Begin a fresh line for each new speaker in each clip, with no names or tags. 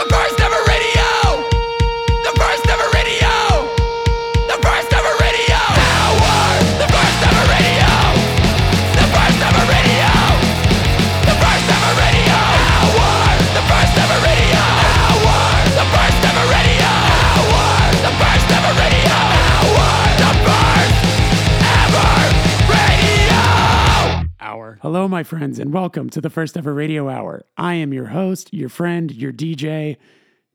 the bird's never radio.
Hello, my friends, and welcome to the first ever radio hour. I am your host, your friend, your DJ.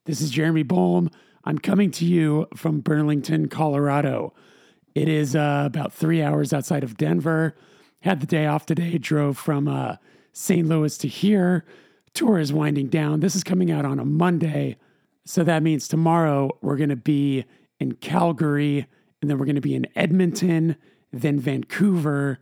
This is Jeremy Bolm. I'm coming to you from Burlington, Colorado. It is uh, about three hours outside of Denver. Had the day off today, drove from uh, St. Louis to here. Tour is winding down. This is coming out on a Monday. So that means tomorrow we're going to be in Calgary, and then we're going to be in Edmonton, then Vancouver,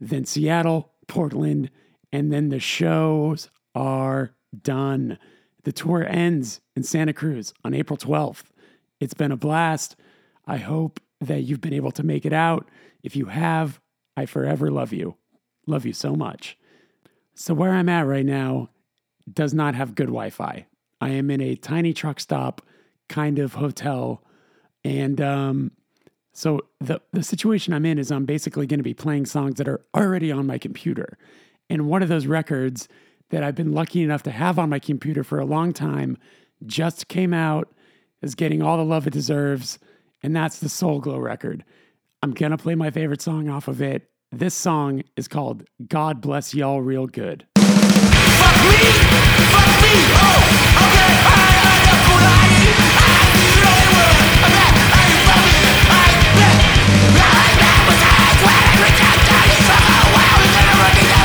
then Seattle, Portland, and then the shows are done. The tour ends in Santa Cruz on April 12th. It's been a blast. I hope that you've been able to make it out. If you have, I forever love you. Love you so much. So, where I'm at right now does not have good Wi Fi. I am in a tiny truck stop kind of hotel, and um, so the the situation I'm in is I'm basically going to be playing songs that are already on my computer. And one of those records that I've been lucky enough to have on my computer for a long time just came out is getting all the love it deserves and that's the Soul Glo record. I'm going to play my favorite song off of it. This song is called God Bless Y'all Real Good.
Fuck me. Fuck me. Oh, okay. When pretenders from a
world that. I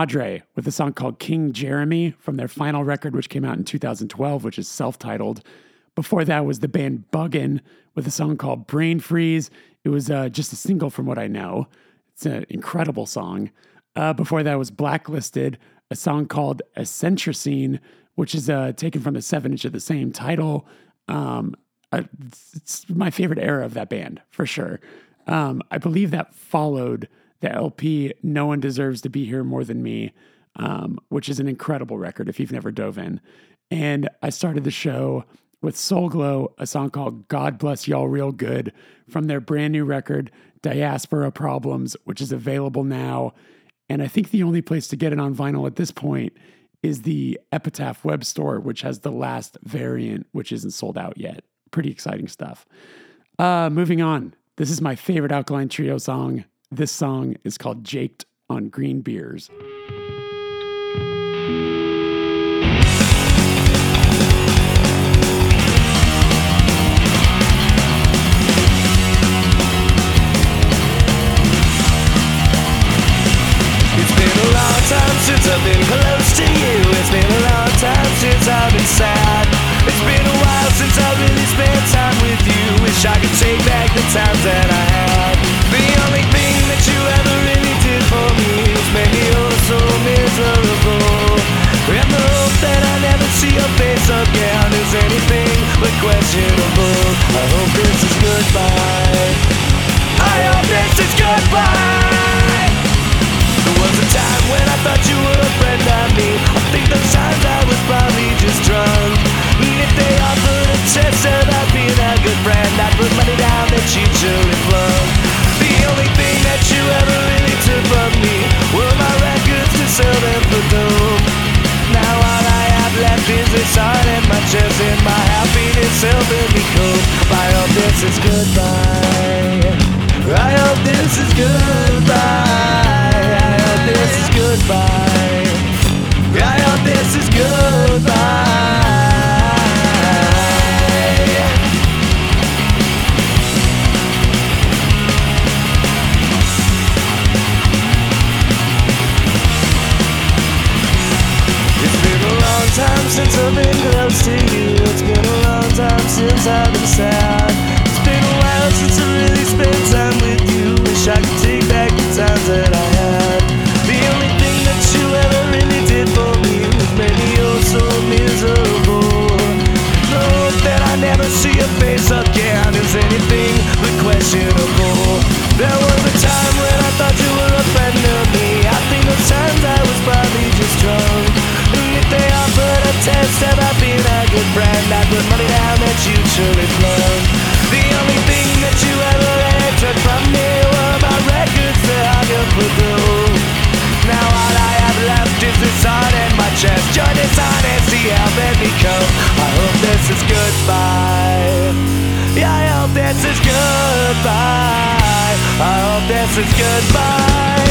Comadre with a song called King Jeremy from their final record, which came out in 2012, which is self titled. Before that was the band Buggin with a song called Brain Freeze. It was uh, just a single from what I know. It's an incredible song. Uh, before that was Blacklisted, a song called Eccentricine, which is uh, taken from the seven inch of the same title. Um, it's my favorite era of that band for sure. Um, I believe that followed the LP No One Deserves to Be Here More Than Me, um, which is an incredible record if you've never dove in. And I started the show with Soul Glo, a song called God Bless Y'all Real Good from their brand new record, Diaspora Problems, which is available now. And I think the only place to get it on vinyl at this point is the Epitaph web store, which has the last variant, which isn't sold out yet. Pretty exciting stuff. Uh, moving on. This is my favorite Alkaline Trio song. This song is called Jaked on Green Beers.
It's been a long time since I've been close to you. It's been a long time since I've been sad. It's been a while since I really spent time with you. Wish I could take back the times that test about being a good friend, I'd put money down that you'd surely flunk. The only thing that you ever really took from me were my records to sell them for dope. Now all I have left is this heart and my chest and my happiness helping me cope. I hope this is goodbye. I hope this is goodbye. Since I've been close to you. It's been a long time since I've been sad. Good friend, I'd put money down that you'd surely flunk. The only thing that you ever had took from me were my records that I could put through. Now all I have left is this heart in my chest. Join this honesty, helping me cope. I hope this is goodbye. Yeah, I hope this is goodbye. I hope this is goodbye.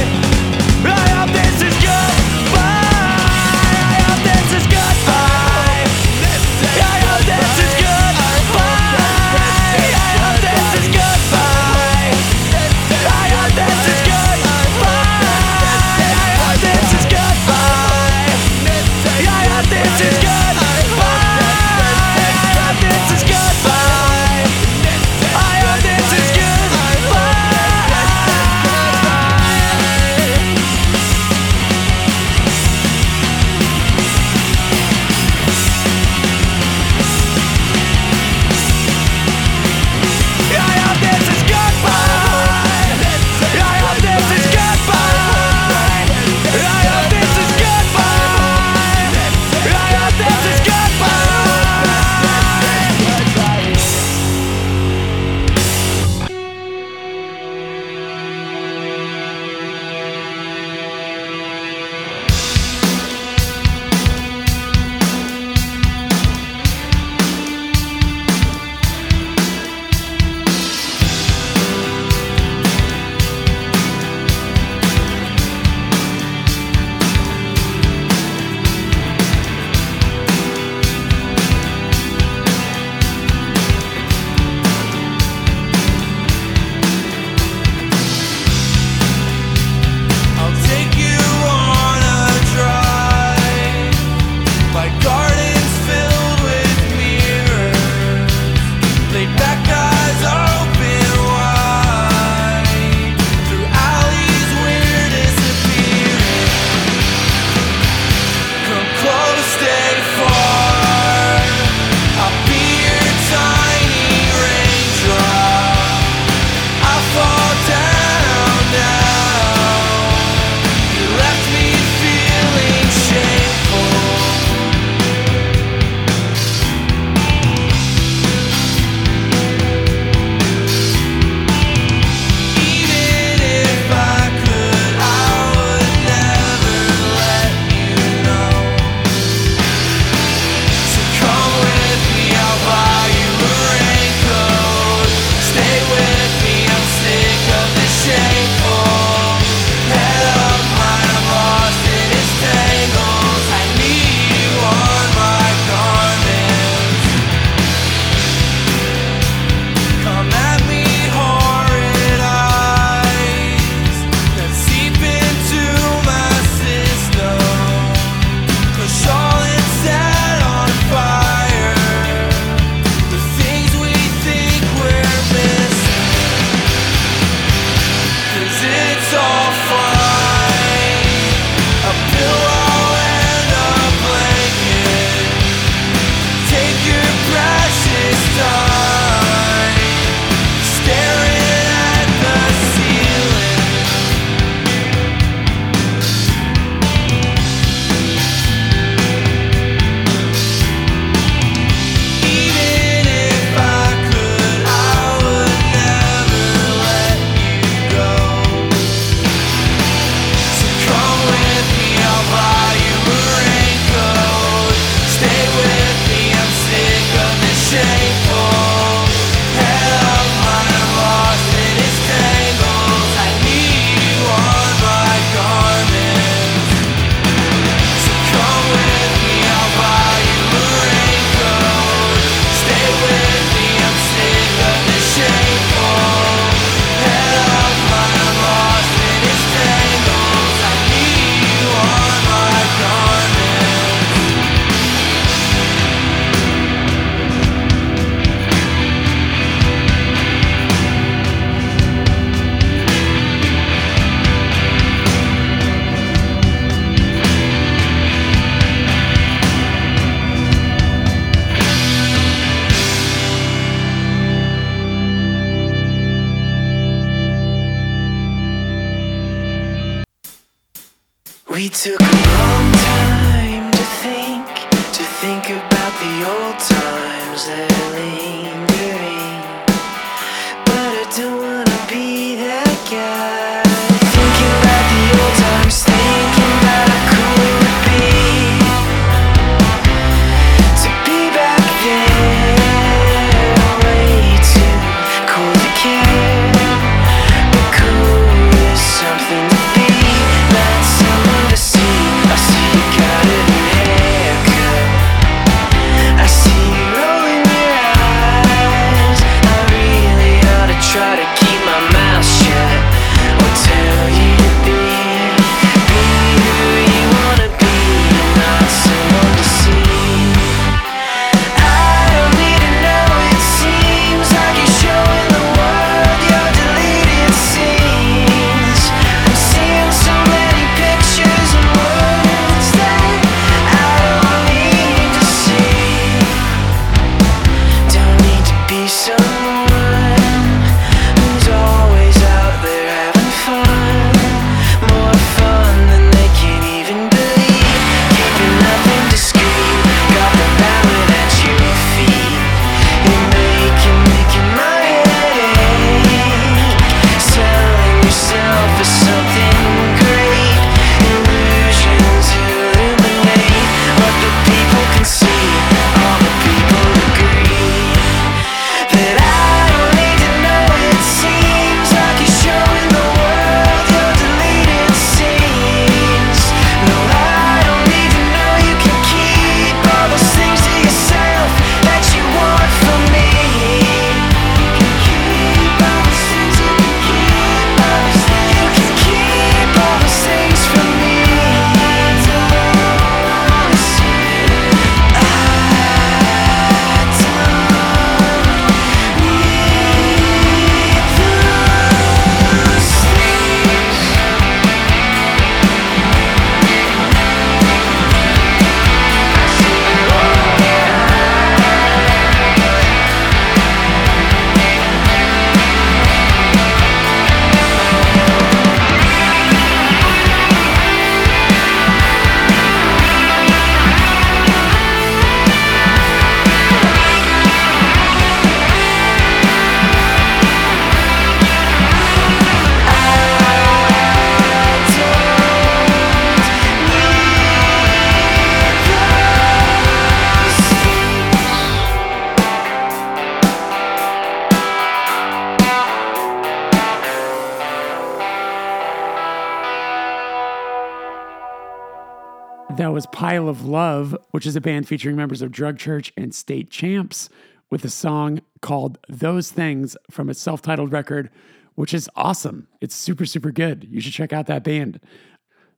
was Pile of Love, which is a band featuring members of Drug Church and State Champs, with a song called Those Things from a self titled record, which is awesome. It's super, super good. You should check out that band.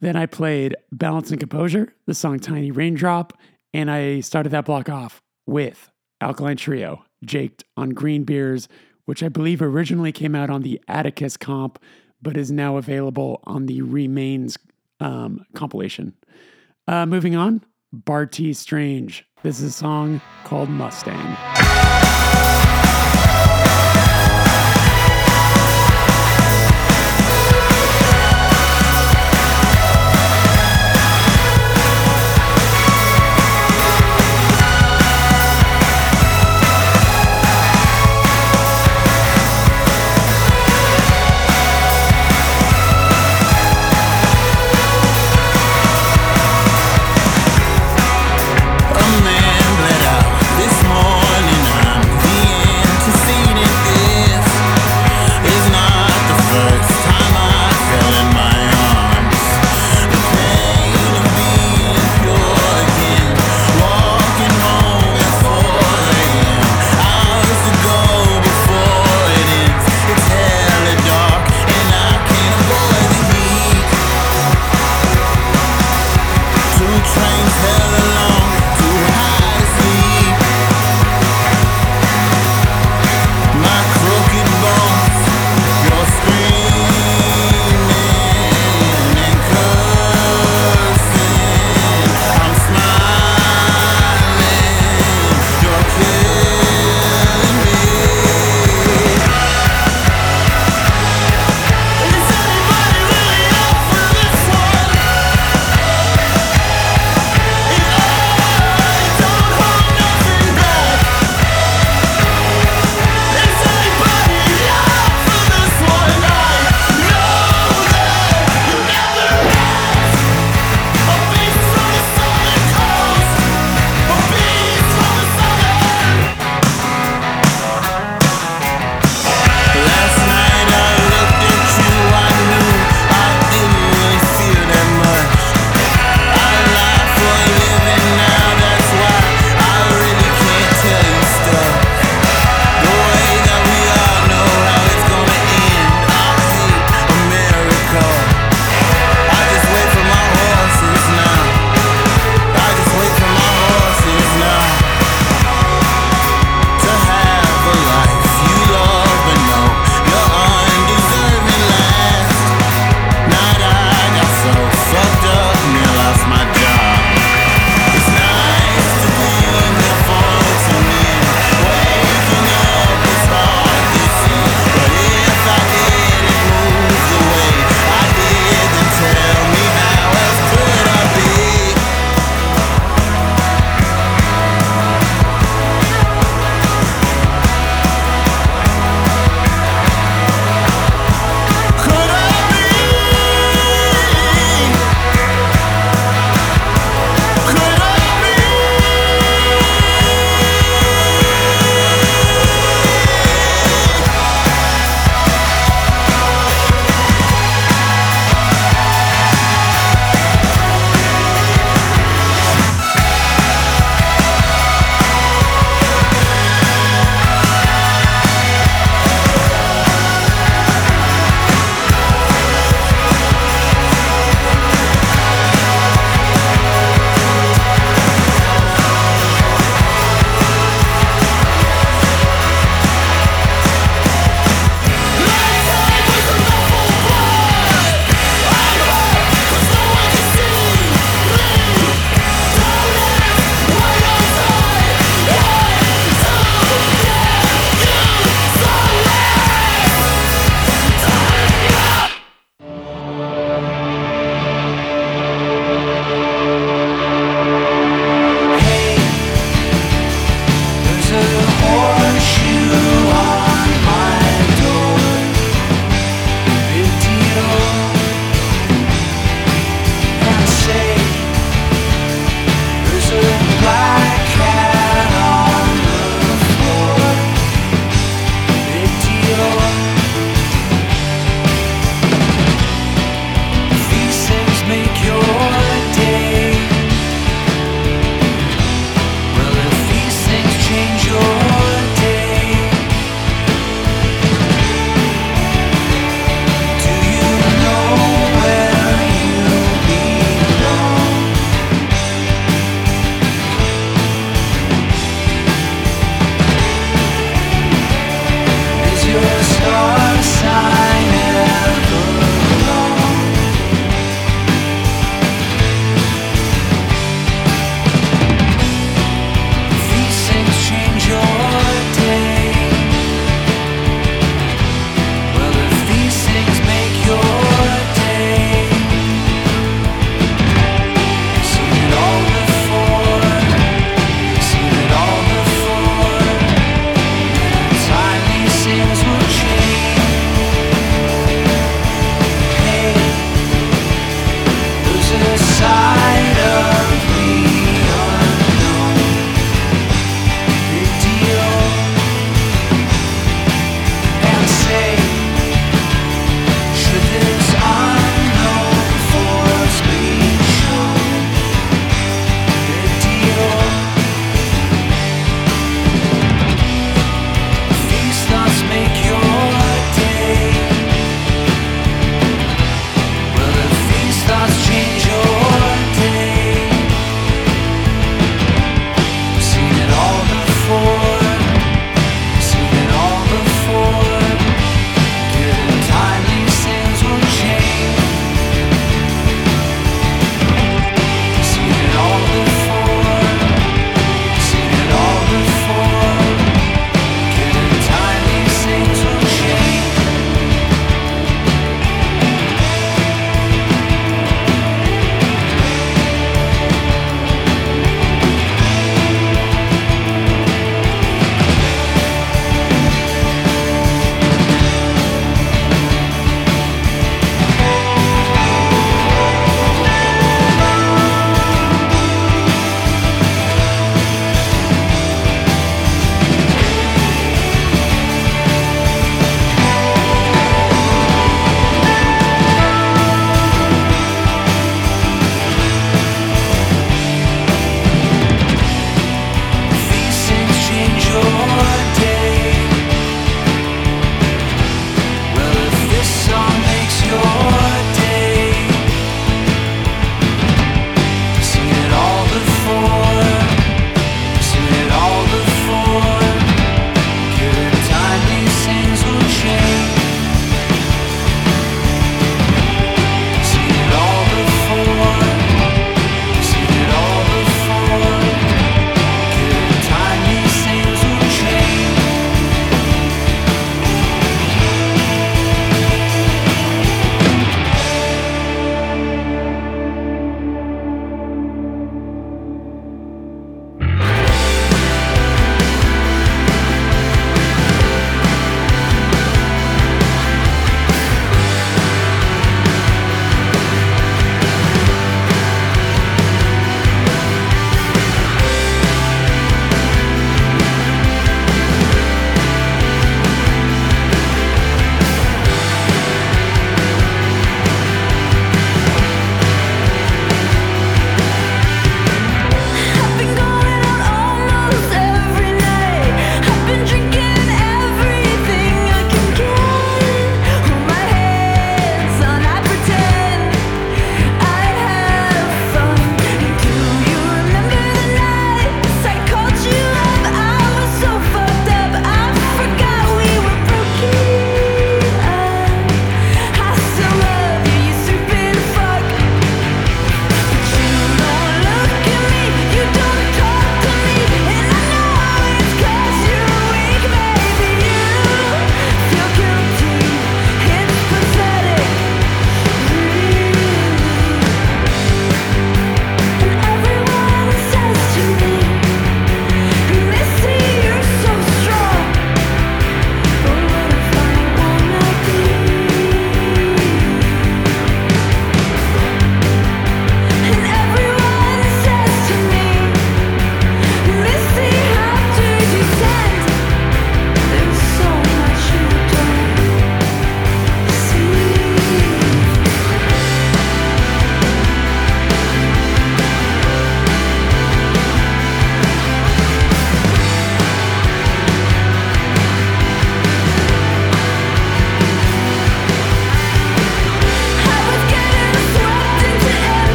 Then I played Balance and Composure, the song Tiny Raindrop, and I started that block off with Alkaline Trio, Jaked on Green Beers, which I believe originally came out on the Atticus comp, but is now available on the Remains um, compilation. Uh, moving on, Bartees Strange. This is a song called Mustang.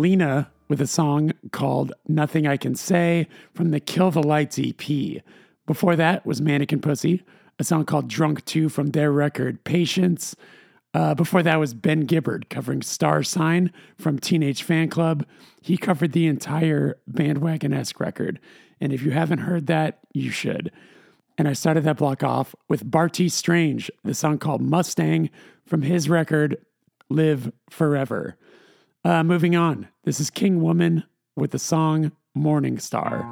Molina with a song called Nothing I Can Say from the Kill the Lights EP. Before that was Mannequin Pussy, a song called Drunk 2 from their record Patience. Uh, before that was Ben Gibbard covering Star Sign from Teenage Fanclub. He covered the entire Bandwagonesque record. And if you haven't heard that, you should. And I started that block off with Bartees Strange, the song called Mustang from his record Live Forever. Uh, moving on, this is King Woman with the song Morning Star.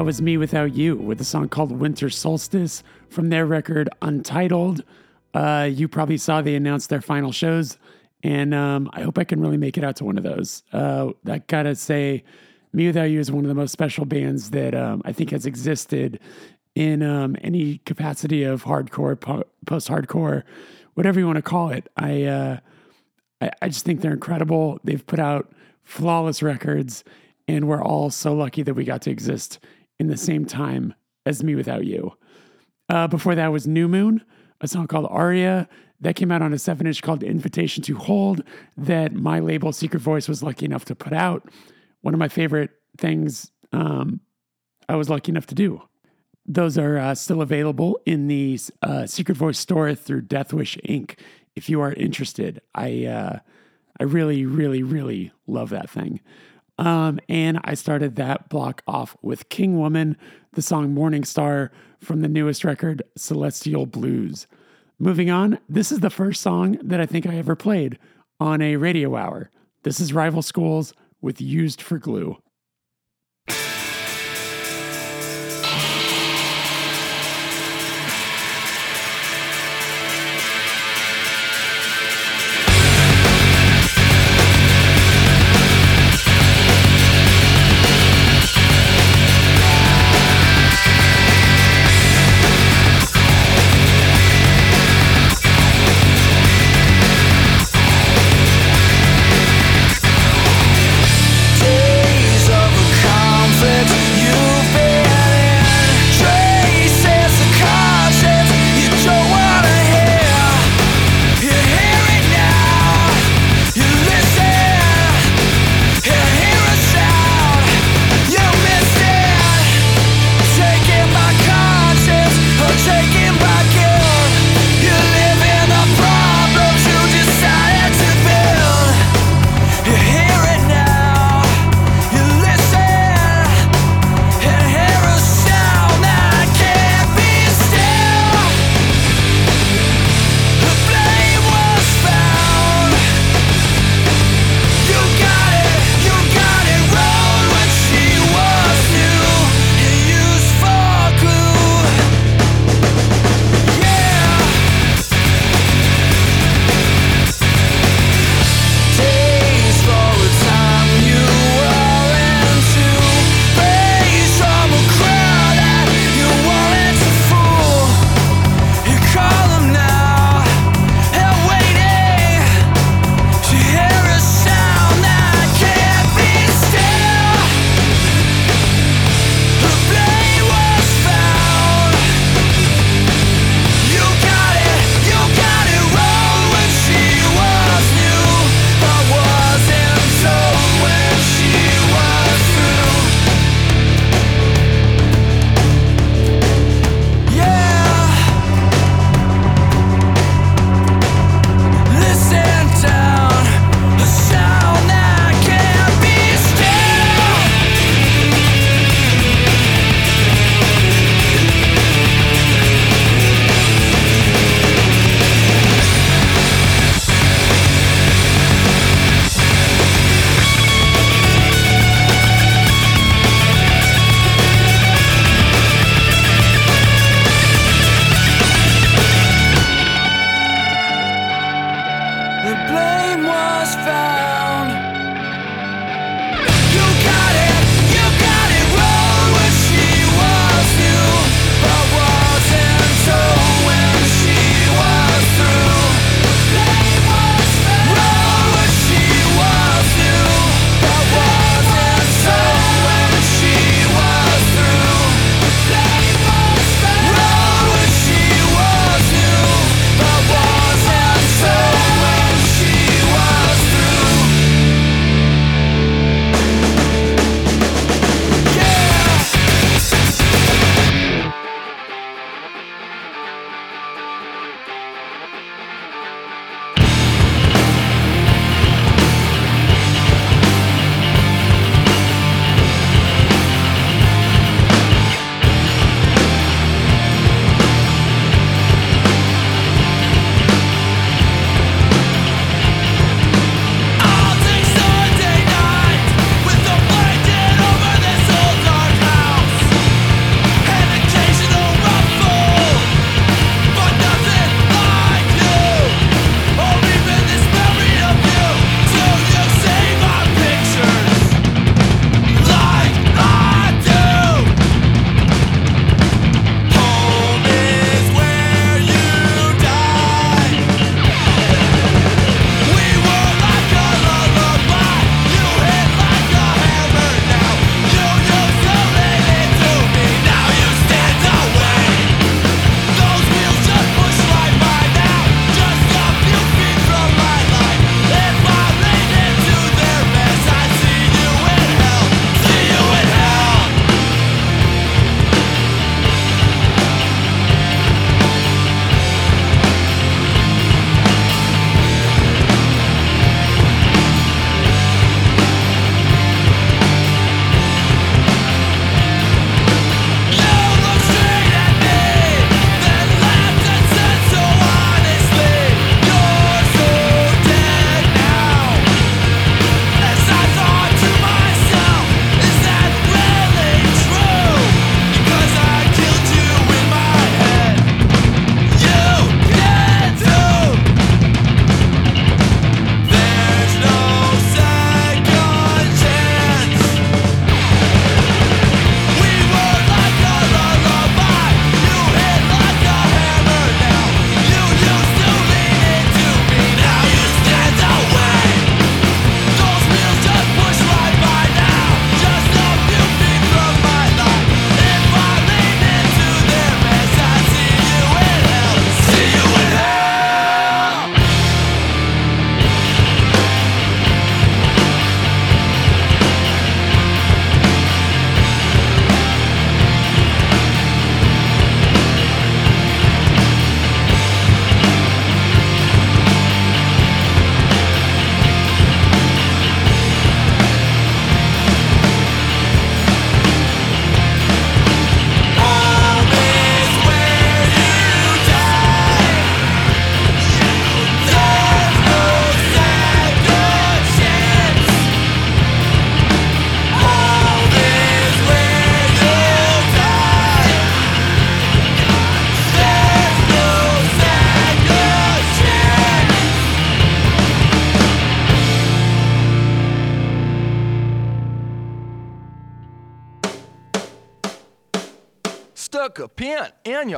That was mewithoutYou with a song called Winter Solstice from their record Untitled. Uh, you probably saw they announced their final shows, and um, I hope I can really make it out to one of those. Uh, I gotta say, mewithoutYou is one of the most special bands that um, I think has existed in um, any capacity of hardcore, po- post hardcore, whatever you want to call it. I, uh, I I just think they're incredible. They've put out flawless records, and we're all so lucky that we got to exist in the same time as mewithoutYou. Uh, before that was New Moon, a song called Aria that came out on a seven inch called Invitation to Hold that my label Secret Voice was lucky enough to put out. One of my favorite things um, I was lucky enough to do. Those are uh, still available in the uh, Secret Voice store through Deathwish Inc. If you are interested, I uh, I really, really, really love that thing. Um, and I started that block off with King Woman, the song Morning Star from the newest record, Celestial Blues. Moving on, this is the first song that I think I ever played on a radio hour. This is Rival Schools with Used for Glue.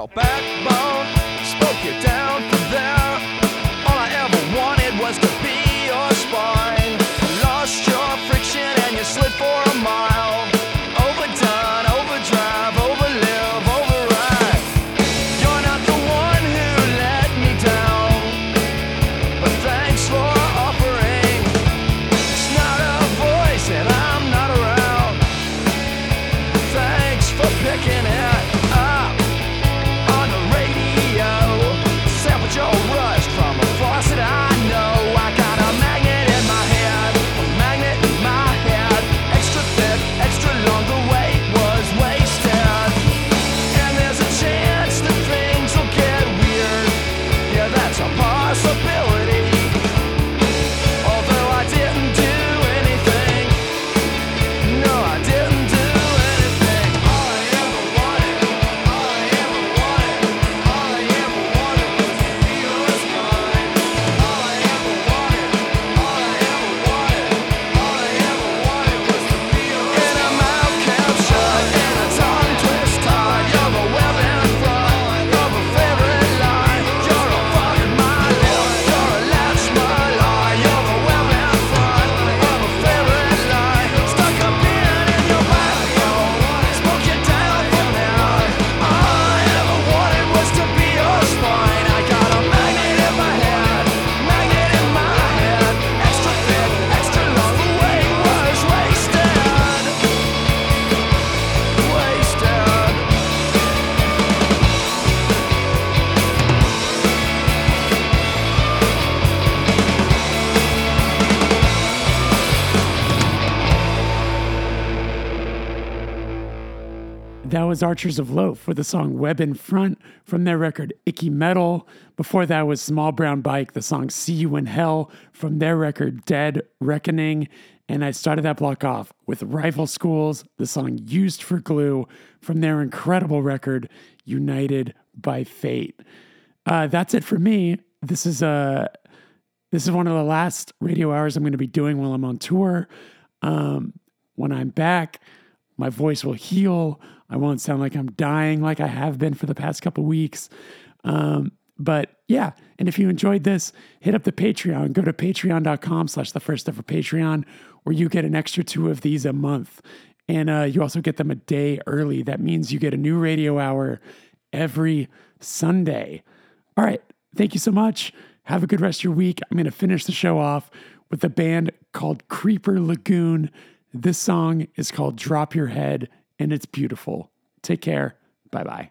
Your was
Archers of Loaf with the song Web in Front from their record Icky Mettle. Before that was Small Brown Bike, the song See You in Hell from their record Dead Reckoning. And I started that block off with Rival Schools, the song Used for Glue from their incredible record United by Fate. Uh, that's it for me. This is uh, this is one of the last radio hours I'm going to be doing while I'm on tour. Um, when I'm back, my voice will heal. I won't sound like I'm dying like I have been for the past couple weeks. Um, but yeah, and if you enjoyed this, hit up the Patreon. Go to patreon.com slash the first ever Patreon, where you get an extra two of these a month. And uh, you also get them a day early. That means you get a new radio hour every Sunday. All right. Thank you so much. Have a good rest of your week. I'm going to finish the show off with a band called Creeper Lagoon. This song is called Drop Your Head, and it's beautiful. Take care. Bye bye.